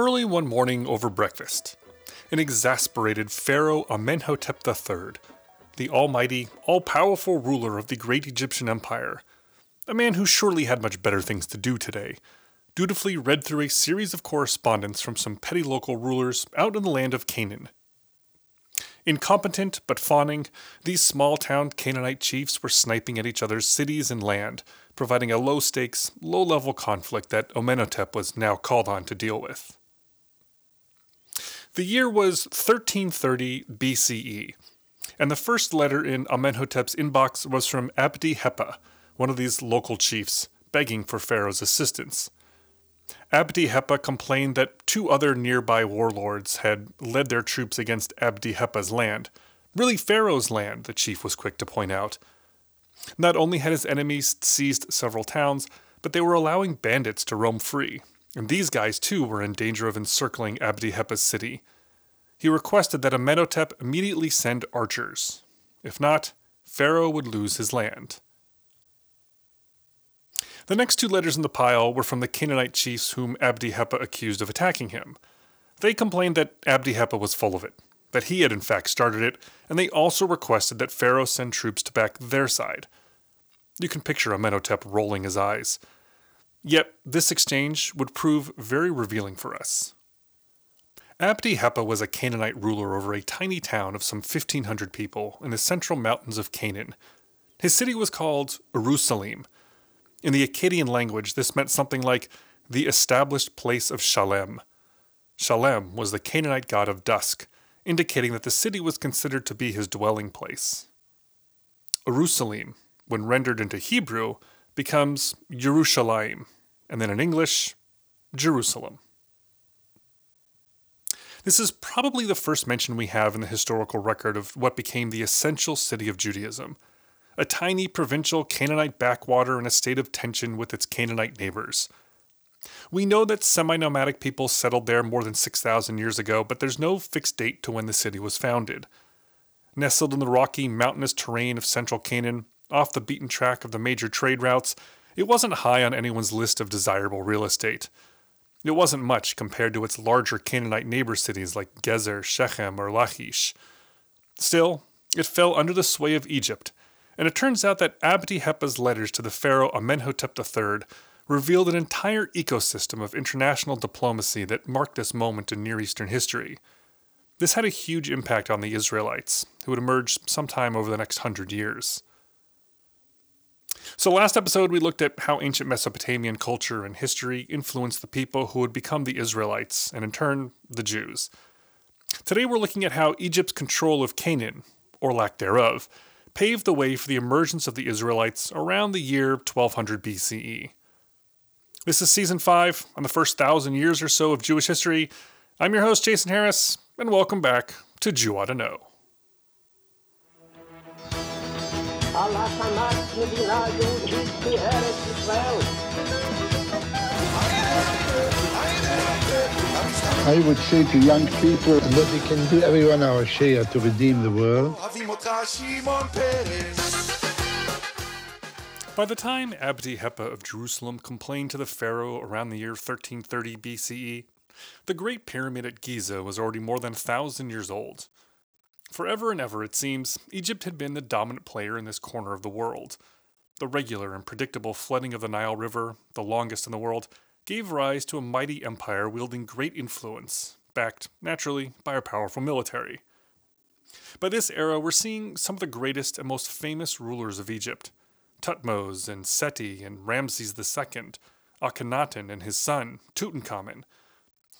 Early one morning over breakfast, an exasperated Pharaoh Amenhotep III, the almighty, all powerful ruler of the great Egyptian empire, a man who surely had much better things to do today, dutifully read through a series of correspondence from some petty local rulers out in the land of Canaan. Incompetent but fawning, these small town Canaanite chiefs were sniping at each other's cities and land, providing a low stakes, low level conflict that Amenhotep was now called on to deal with. The year was 1330 BCE, and the first letter in Amenhotep's inbox was from Abdi Hepa, one of these local chiefs, begging for Pharaoh's assistance. Abdi Hepa complained that two other nearby warlords had led their troops against Abdi Hepa's land. Really, Pharaoh's land, the chief was quick to point out. Not only had his enemies seized several towns, but they were allowing bandits to roam free, and these guys too were in danger of encircling Abdi Hepa's city. He requested that Amenhotep immediately send archers. If not, Pharaoh would lose his land. The next two letters in the pile were from the Canaanite chiefs whom Abdi Hepa accused of attacking him. They complained that Abdi Hepa was full of it, that he had in fact started it, and they also requested that Pharaoh send troops to back their side. You can picture Amenhotep rolling his eyes. Yet, this exchange would prove very revealing for us. Abdi Hepa was a Canaanite ruler over a tiny town of some 1,500 people in the central mountains of Canaan. His city was called Jerusalem, in the Akkadian language, this meant something like the established place of Shalem. Shalem was the Canaanite god of dusk, indicating that the city was considered to be his dwelling place. Jerusalem, when rendered into Hebrew, becomes Yerushalayim, and then in English, Jerusalem. This is probably the first mention we have in the historical record of what became the essential city of Judaism, a tiny provincial Canaanite backwater in a state of tension with its Canaanite neighbors. We know that semi nomadic people settled there more than 6,000 years ago, but there's no fixed date to when the city was founded. Nestled in the rocky, mountainous terrain of central Canaan, off the beaten track of the major trade routes, it wasn't high on anyone's list of desirable real estate. It wasn't much compared to its larger Canaanite neighbor cities like Gezer, Shechem, or Lachish. Still, it fell under the sway of Egypt, and it turns out that Abdi Hepa's letters to the pharaoh Amenhotep III revealed an entire ecosystem of international diplomacy that marked this moment in Near Eastern history. This had a huge impact on the Israelites, who would emerge sometime over the next hundred years. So, last episode, we looked at how ancient Mesopotamian culture and history influenced the people who would become the Israelites, and in turn, the Jews. Today, we're looking at how Egypt's control of Canaan, or lack thereof, paved the way for the emergence of the Israelites around the year 1200 BCE. This is season 5 on the first thousand years or so of Jewish history. I'm your host, Jason Harris, and welcome back to Jew Oughta Know. I would say to young people that we can do everyone our share to redeem the world. By the time Abdi Hepa of Jerusalem complained to the pharaoh around the year 1330 BCE, the Great Pyramid at Giza was already more than a thousand years old. Forever and ever, it seems, Egypt had been the dominant player in this corner of the world. The regular and predictable flooding of the Nile River, the longest in the world, gave rise to a mighty empire wielding great influence, backed, naturally, by a powerful military. By this era, we're seeing some of the greatest and most famous rulers of Egypt Thutmose and Seti and Ramses II, Akhenaten and his son, Tutankhamun.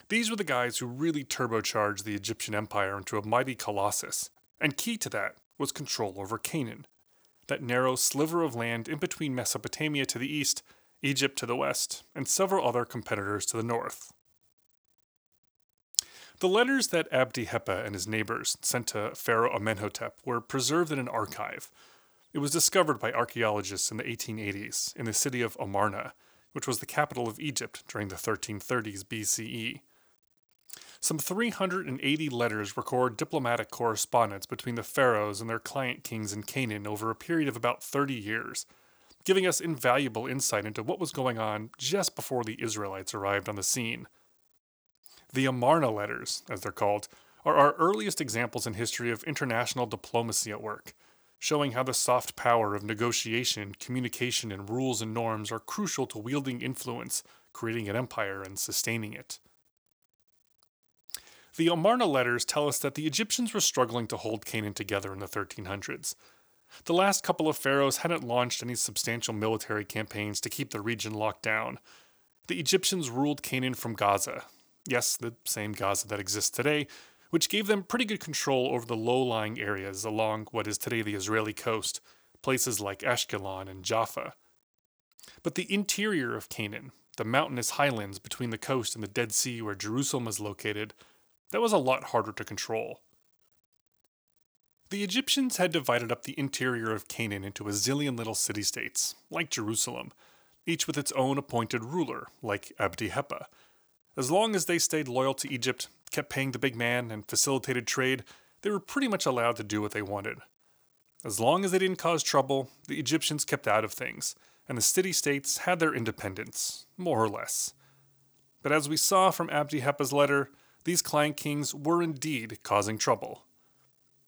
These were the guys who really turbocharged the Egyptian empire into a mighty colossus, and key to that was control over Canaan, that narrow sliver of land in between Mesopotamia to the east Egypt to the west, and several other competitors to the north. The letters that Abdi Hepa and his neighbors sent to Pharaoh Amenhotep were preserved in an archive. It was discovered by archaeologists in the 1880s in the city of Amarna, which was the capital of Egypt during the 1330s BCE. Some 380 letters record diplomatic correspondence between the pharaohs and their client kings in Canaan over a period of about 30 years, giving us invaluable insight into what was going on just before the Israelites arrived on the scene. The Amarna letters, as they're called, are our earliest examples in history of international diplomacy at work, showing how the soft power of negotiation, communication, and rules and norms are crucial to wielding influence, creating an empire, and sustaining it. The Amarna letters tell us that the Egyptians were struggling to hold Canaan together in the 1300s. The last couple of pharaohs hadn't launched any substantial military campaigns to keep the region locked down. The Egyptians ruled Canaan from Gaza. Yes, the same Gaza that exists today, which gave them pretty good control over the low lying areas along what is today the Israeli coast, places like Ashkelon and Jaffa. But the interior of Canaan, the mountainous highlands between the coast and the Dead Sea where Jerusalem is located, that was a lot harder to control. The Egyptians had divided up the interior of Canaan into a zillion little city states, like Jerusalem, each with its own appointed ruler, like Abdi Hepa. As long as they stayed loyal to Egypt, kept paying the big man, and facilitated trade, they were pretty much allowed to do what they wanted. As long as they didn't cause trouble, the Egyptians kept out of things, and the city states had their independence, more or less. But as we saw from Abdi Hepa's letter, these client kings were indeed causing trouble.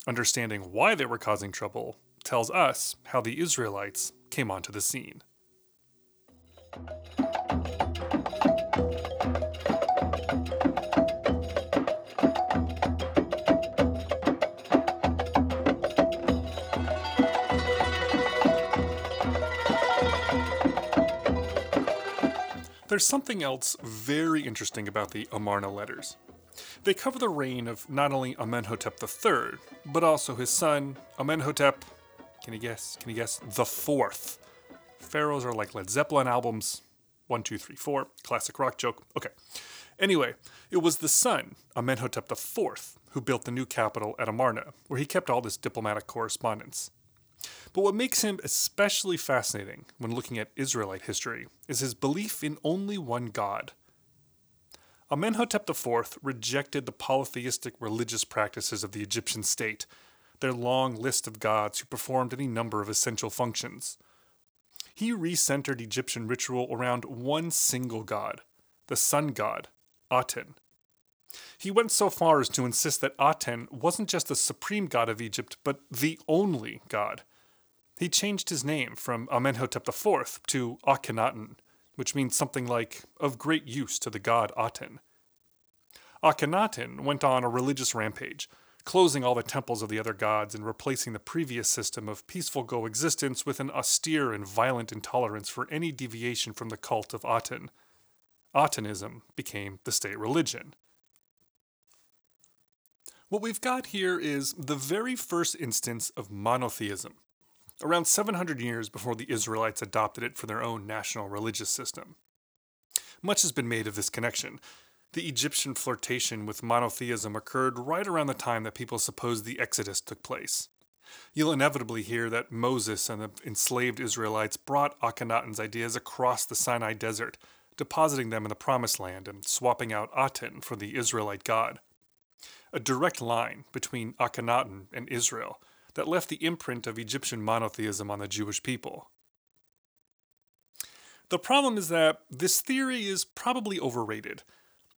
Understanding why they were causing trouble tells us how the Israelites came onto the scene. There's something else very interesting about the Amarna letters. They cover the reign of not only Amenhotep III, but also his son, Amenhotep, can you guess? Can you guess? The fourth. Pharaohs are like Led Zeppelin albums. One, two, three, four. Classic rock joke. Okay. Anyway, it was the son, Amenhotep IV, who built the new capital at Amarna, where he kept all this diplomatic correspondence. But what makes him especially fascinating when looking at Israelite history is his belief in only one God, Amenhotep IV rejected the polytheistic religious practices of the Egyptian state, their long list of gods who performed any number of essential functions. He recentered Egyptian ritual around one single god, the sun god, Aten. He went so far as to insist that Aten wasn't just the supreme god of Egypt, but the only god. He changed his name from Amenhotep IV to Akhenaten, which means something like of great use to the god Aten. Akhenaten went on a religious rampage, closing all the temples of the other gods and replacing the previous system of peaceful coexistence with an austere and violent intolerance for any deviation from the cult of Aten. Atenism became the state religion. What we've got here is the very first instance of monotheism, around 700 years before the Israelites adopted it for their own national religious system. Much has been made of this connection. The Egyptian flirtation with monotheism occurred right around the time that people supposed the Exodus took place. You'll inevitably hear that Moses and the enslaved Israelites brought Akhenaten's ideas across the Sinai desert, depositing them in the Promised Land and swapping out Aten for the Israelite god. A direct line between Akhenaten and Israel that left the imprint of Egyptian monotheism on the Jewish people. The problem is that this theory is probably overrated.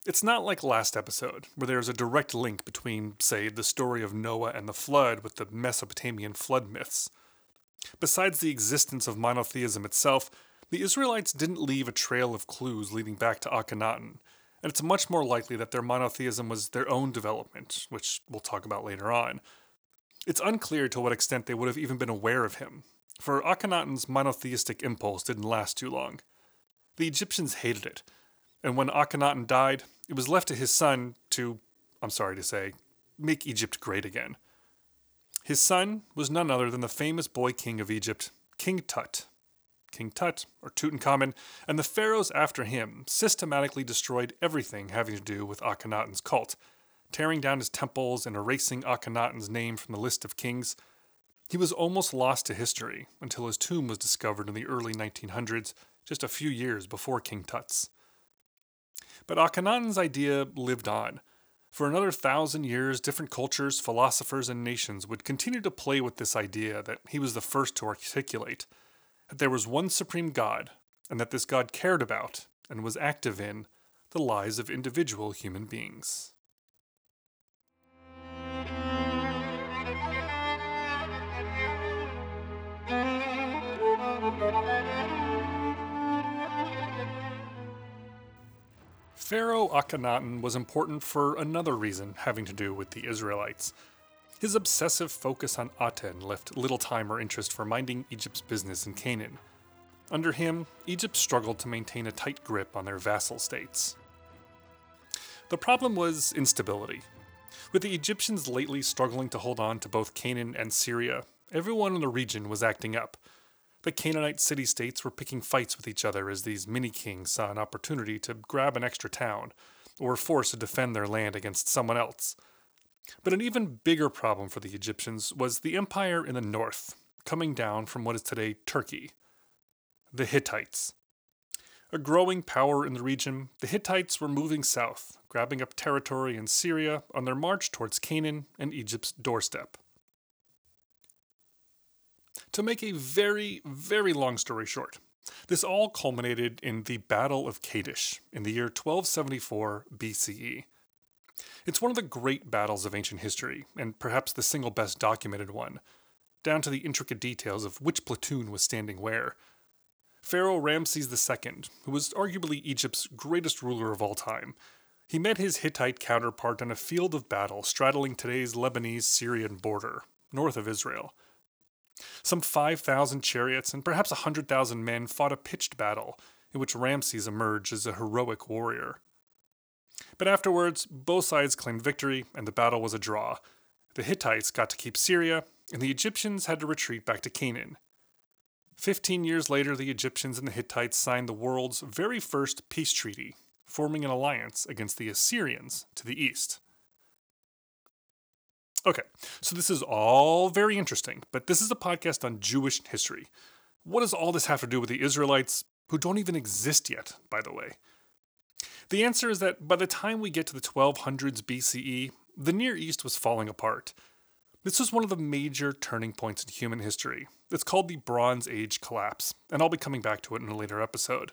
It's not like last episode, where there's a direct link between, say, the story of Noah and the flood with the Mesopotamian flood myths. Besides the existence of monotheism itself, the Israelites didn't leave a trail of clues leading back to Akhenaten, and it's much more likely that their monotheism was their own development, which we'll talk about later on, it's unclear to what extent they would have even been aware of him, for Akhenaten's monotheistic impulse didn't last too long. The Egyptians hated it, and when Akhenaten died, it was left to his son to, I'm sorry to say, make Egypt great again. His son was none other than the famous boy king of Egypt, King Tut. King Tut, or Tutankhamun, and the pharaohs after him systematically destroyed everything having to do with Akhenaten's cult, tearing down his temples and erasing Akhenaten's name from the list of kings. He was almost lost to history until his tomb was discovered in the early 1900s, just a few years before King Tut's. But Akhenaten's idea lived on. For another thousand years, different cultures, philosophers, and nations would continue to play with this idea that he was the first to articulate that there was one supreme God, and that this God cared about and was active in the lives of individual human beings. Pharaoh Akhenaten was important for another reason having to do with the Israelites. His obsessive focus on Aten left little time or interest for minding Egypt's business in Canaan. Under him, Egypt struggled to maintain a tight grip on their vassal states. The problem was instability. With the Egyptians lately struggling to hold on to both Canaan and Syria, everyone in the region was acting up. The Canaanite city states were picking fights with each other as these mini kings saw an opportunity to grab an extra town, or were forced to defend their land against someone else. But an even bigger problem for the Egyptians was the empire in the north, coming down from what is today Turkey. The Hittites. A growing power in the region, the Hittites were moving south, grabbing up territory in Syria on their march towards Canaan and Egypt's doorstep. To make a very, very long story short, this all culminated in the Battle of Kadesh in the year 1274 BCE. It's one of the great battles of ancient history, and perhaps the single best documented one, down to the intricate details of which platoon was standing where. Pharaoh Ramses II, who was arguably Egypt's greatest ruler of all time, he met his Hittite counterpart on a field of battle straddling today's Lebanese Syrian border, north of Israel. Some 5,000 chariots and perhaps a 100,000 men fought a pitched battle in which Ramses emerged as a heroic warrior. But afterwards, both sides claimed victory and the battle was a draw. The Hittites got to keep Syria, and the Egyptians had to retreat back to Canaan. Fifteen years later, the Egyptians and the Hittites signed the world's very first peace treaty, forming an alliance against the Assyrians to the east. Okay, so this is all very interesting, but this is a podcast on Jewish history. What does all this have to do with the Israelites, who don't even exist yet, by the way? The answer is that by the time we get to the 1200s BCE, the Near East was falling apart. This was one of the major turning points in human history. It's called the Bronze Age collapse, and I'll be coming back to it in a later episode.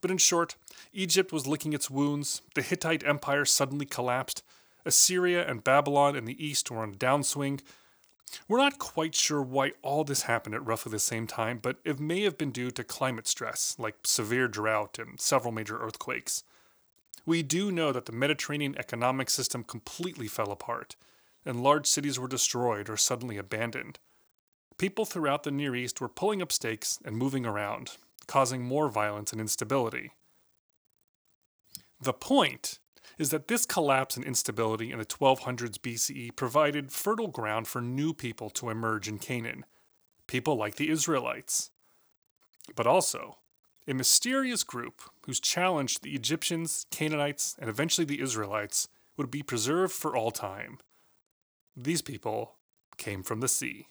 But in short, Egypt was licking its wounds, the Hittite Empire suddenly collapsed, Assyria and Babylon in the east were on a downswing. We're not quite sure why all this happened at roughly the same time, but it may have been due to climate stress, like severe drought and several major earthquakes. We do know that the Mediterranean economic system completely fell apart, and large cities were destroyed or suddenly abandoned. People throughout the Near East were pulling up stakes and moving around, causing more violence and instability. The point is that this collapse and instability in the 1200s BCE provided fertile ground for new people to emerge in Canaan, people like the Israelites. But also, a mysterious group whose challenge the Egyptians, Canaanites, and eventually the Israelites would be preserved for all time. These people came from the sea.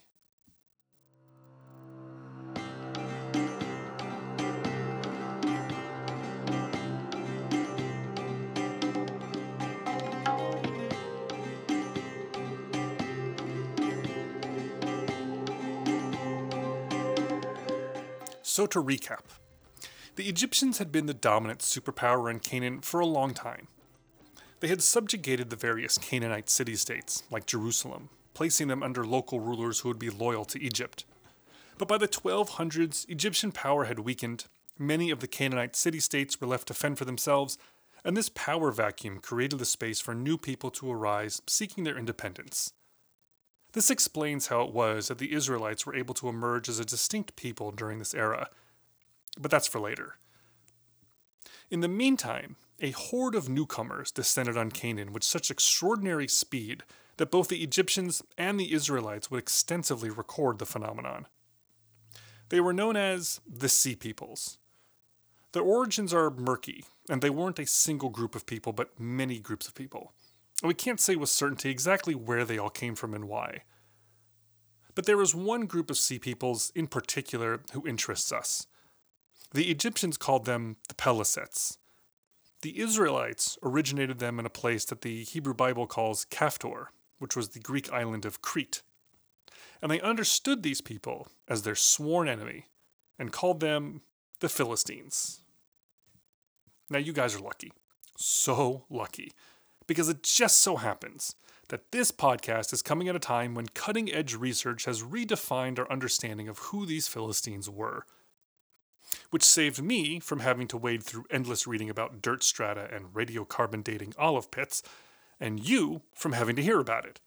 So, to recap, the Egyptians had been the dominant superpower in Canaan for a long time. They had subjugated the various Canaanite city states, like Jerusalem, placing them under local rulers who would be loyal to Egypt. But by the 1200s, Egyptian power had weakened, many of the Canaanite city states were left to fend for themselves, and this power vacuum created the space for new people to arise seeking their independence. This explains how it was that the Israelites were able to emerge as a distinct people during this era. But that's for later. In the meantime, a horde of newcomers descended on Canaan with such extraordinary speed that both the Egyptians and the Israelites would extensively record the phenomenon. They were known as the Sea Peoples. Their origins are murky, and they weren't a single group of people, but many groups of people. We can't say with certainty exactly where they all came from and why. But there is one group of sea peoples in particular who interests us. The Egyptians called them the Pelesets. The Israelites originated them in a place that the Hebrew Bible calls Caphtor, which was the Greek island of Crete. And they understood these people as their sworn enemy and called them the Philistines. Now, you guys are lucky. So lucky. Because it just so happens that this podcast is coming at a time when cutting edge research has redefined our understanding of who these Philistines were. Which saved me from having to wade through endless reading about dirt strata and radiocarbon dating olive pits, and you from having to hear about it.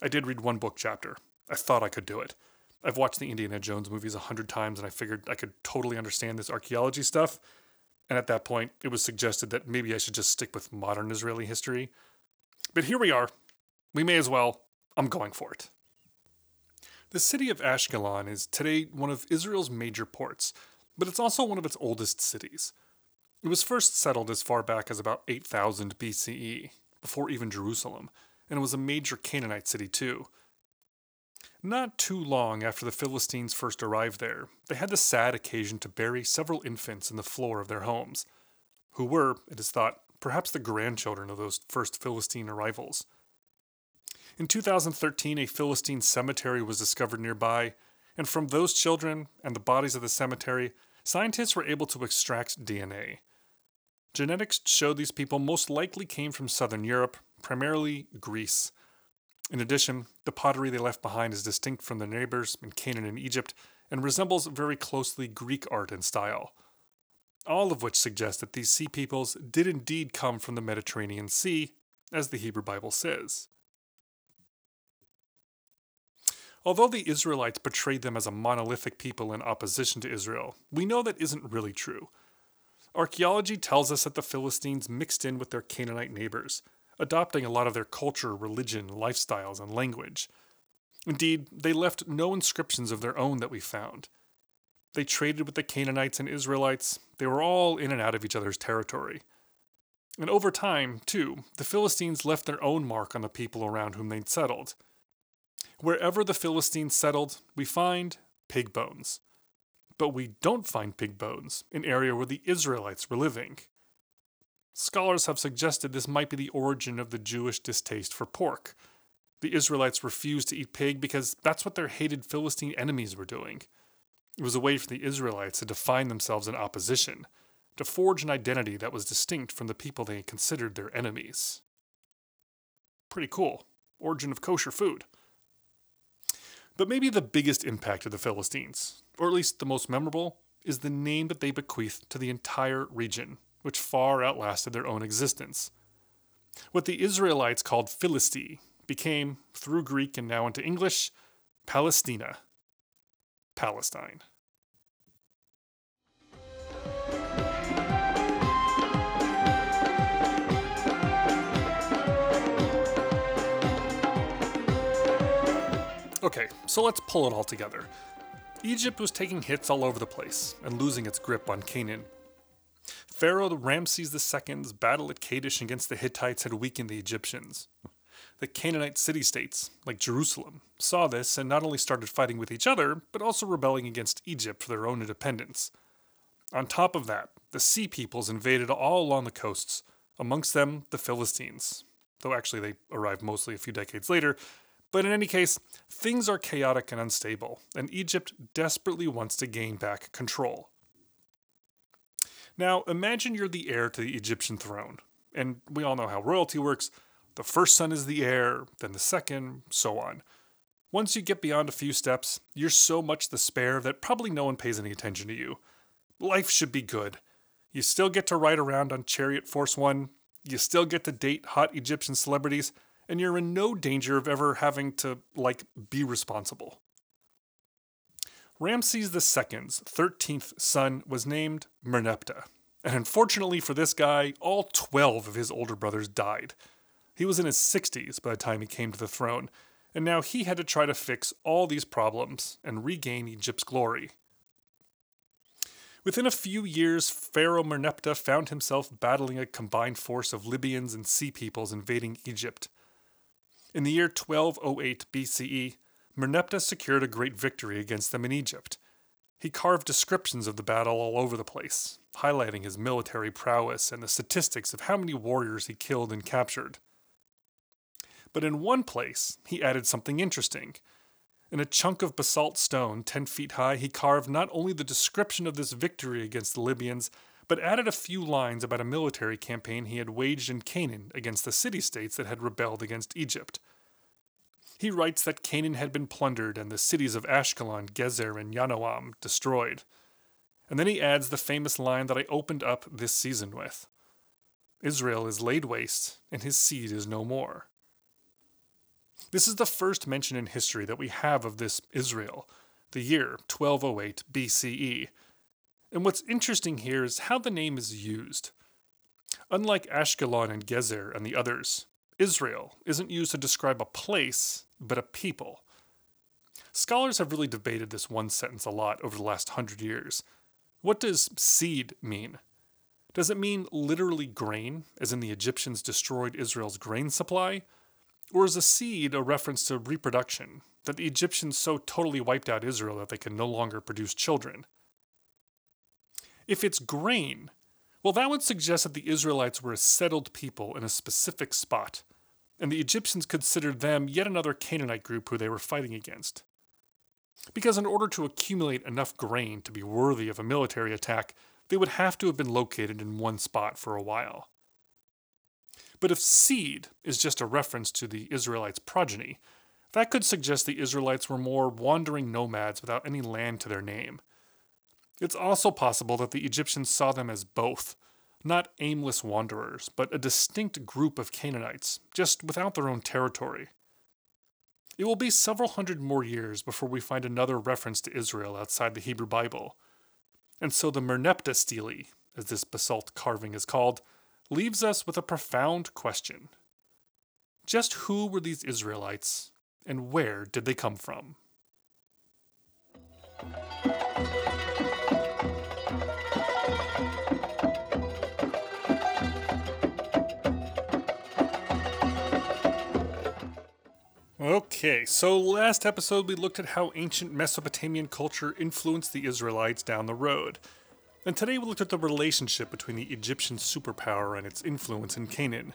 I did read one book chapter. I thought I could do it. I've watched the Indiana Jones movies a hundred times and I figured I could totally understand this archaeology stuff. And at that point, it was suggested that maybe I should just stick with modern Israeli history. But here we are. We may as well. I'm going for it. The city of Ashkelon is today one of Israel's major ports, but it's also one of its oldest cities. It was first settled as far back as about 8000 BCE, before even Jerusalem, and it was a major Canaanite city too. Not too long after the Philistines first arrived there, they had the sad occasion to bury several infants in the floor of their homes, who were, it is thought, perhaps the grandchildren of those first Philistine arrivals. In 2013, a Philistine cemetery was discovered nearby, and from those children and the bodies of the cemetery, scientists were able to extract DNA. Genetics showed these people most likely came from southern Europe, primarily Greece. In addition, the pottery they left behind is distinct from their neighbors in Canaan and Egypt and resembles very closely Greek art and style. All of which suggests that these sea peoples did indeed come from the Mediterranean Sea, as the Hebrew Bible says. Although the Israelites portrayed them as a monolithic people in opposition to Israel, we know that isn't really true. Archaeology tells us that the Philistines mixed in with their Canaanite neighbors, adopting a lot of their culture, religion, lifestyles, and language. Indeed, they left no inscriptions of their own that we found. They traded with the Canaanites and Israelites, they were all in and out of each other's territory. And over time, too, the Philistines left their own mark on the people around whom they'd settled. Wherever the Philistines settled, we find pig bones. But we don't find pig bones in area where the Israelites were living. Scholars have suggested this might be the origin of the Jewish distaste for pork. The Israelites refused to eat pig because that's what their hated Philistine enemies were doing. It was a way for the Israelites to define themselves in opposition, to forge an identity that was distinct from the people they considered their enemies. Pretty cool. Origin of kosher food. But maybe the biggest impact of the Philistines, or at least the most memorable, is the name that they bequeathed to the entire region which far outlasted their own existence. What the Israelites called Philistia became, through Greek and now into English, Palestina, Palestine. Okay, so let's pull it all together. Egypt was taking hits all over the place and losing its grip on Canaan Pharaoh Ramses II's battle at Kadesh against the Hittites had weakened the Egyptians. The Canaanite city states, like Jerusalem, saw this and not only started fighting with each other, but also rebelling against Egypt for their own independence. On top of that, the sea peoples invaded all along the coasts, amongst them the Philistines, though actually they arrived mostly a few decades later. But in any case, things are chaotic and unstable, and Egypt desperately wants to gain back control. Now, imagine you're the heir to the Egyptian throne, and we all know how royalty works. The first son is the heir, then the second, so on. Once you get beyond a few steps, you're so much the spare that probably no one pays any attention to you. Life should be good. You still get to ride around on Chariot Force One, you still get to date hot Egyptian celebrities, and you're in no danger of ever having to, like, be responsible. Ramses II's 13th son was named Merneptah, and unfortunately for this guy, all 12 of his older brothers died. He was in his 60s by the time he came to the throne, and now he had to try to fix all these problems and regain Egypt's glory. Within a few years, Pharaoh Merneptah found himself battling a combined force of Libyans and Sea Peoples invading Egypt. In the year 1208 BCE, Merneptah secured a great victory against them in Egypt. He carved descriptions of the battle all over the place, highlighting his military prowess and the statistics of how many warriors he killed and captured. But in one place, he added something interesting. In a chunk of basalt stone 10 feet high, he carved not only the description of this victory against the Libyans, but added a few lines about a military campaign he had waged in Canaan against the city states that had rebelled against Egypt. He writes that Canaan had been plundered and the cities of Ashkelon, Gezer, and Yanoam destroyed. And then he adds the famous line that I opened up this season with Israel is laid waste, and his seed is no more. This is the first mention in history that we have of this Israel, the year 1208 BCE. And what's interesting here is how the name is used. Unlike Ashkelon and Gezer and the others, Israel isn't used to describe a place, but a people. Scholars have really debated this one sentence a lot over the last hundred years. What does seed mean? Does it mean literally grain, as in the Egyptians destroyed Israel's grain supply? Or is a seed a reference to reproduction, that the Egyptians so totally wiped out Israel that they can no longer produce children? If it's grain, well, that would suggest that the Israelites were a settled people in a specific spot, and the Egyptians considered them yet another Canaanite group who they were fighting against. Because in order to accumulate enough grain to be worthy of a military attack, they would have to have been located in one spot for a while. But if seed is just a reference to the Israelites' progeny, that could suggest the Israelites were more wandering nomads without any land to their name. It's also possible that the Egyptians saw them as both not aimless wanderers, but a distinct group of Canaanites, just without their own territory. It will be several hundred more years before we find another reference to Israel outside the Hebrew Bible. And so the Merneptah stele, as this basalt carving is called, leaves us with a profound question. Just who were these Israelites, and where did they come from? Okay, so last episode we looked at how ancient Mesopotamian culture influenced the Israelites down the road. And today we looked at the relationship between the Egyptian superpower and its influence in Canaan.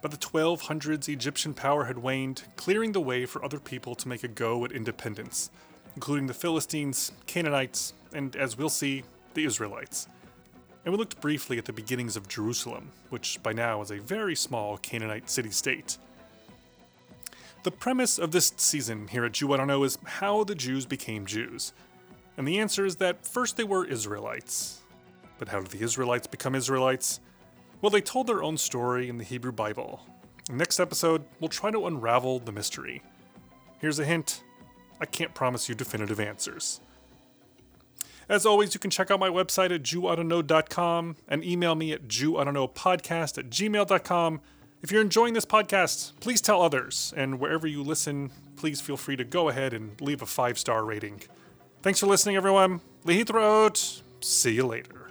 By the 1200s, Egyptian power had waned, clearing the way for other people to make a go at independence, including the Philistines, Canaanites, and as we'll see, the Israelites. And we looked briefly at the beginnings of Jerusalem, which by now is a very small Canaanite city state. The premise of this season here at Jew Oughta Know is how the Jews became Jews. And the answer is that first they were Israelites. But how did the Israelites become Israelites? Well, they told their own story in the Hebrew Bible. Next episode, we'll try to unravel the mystery. Here's a hint I can't promise you definitive answers. As always, you can check out my website at jewoughtaknow.com and email me at jewoughtaknowpodcast at gmail.com if you're enjoying this podcast, please tell others, and wherever you listen, please feel free to go ahead and leave a five star rating. Thanks for listening, everyone. Lehitraot. See you later.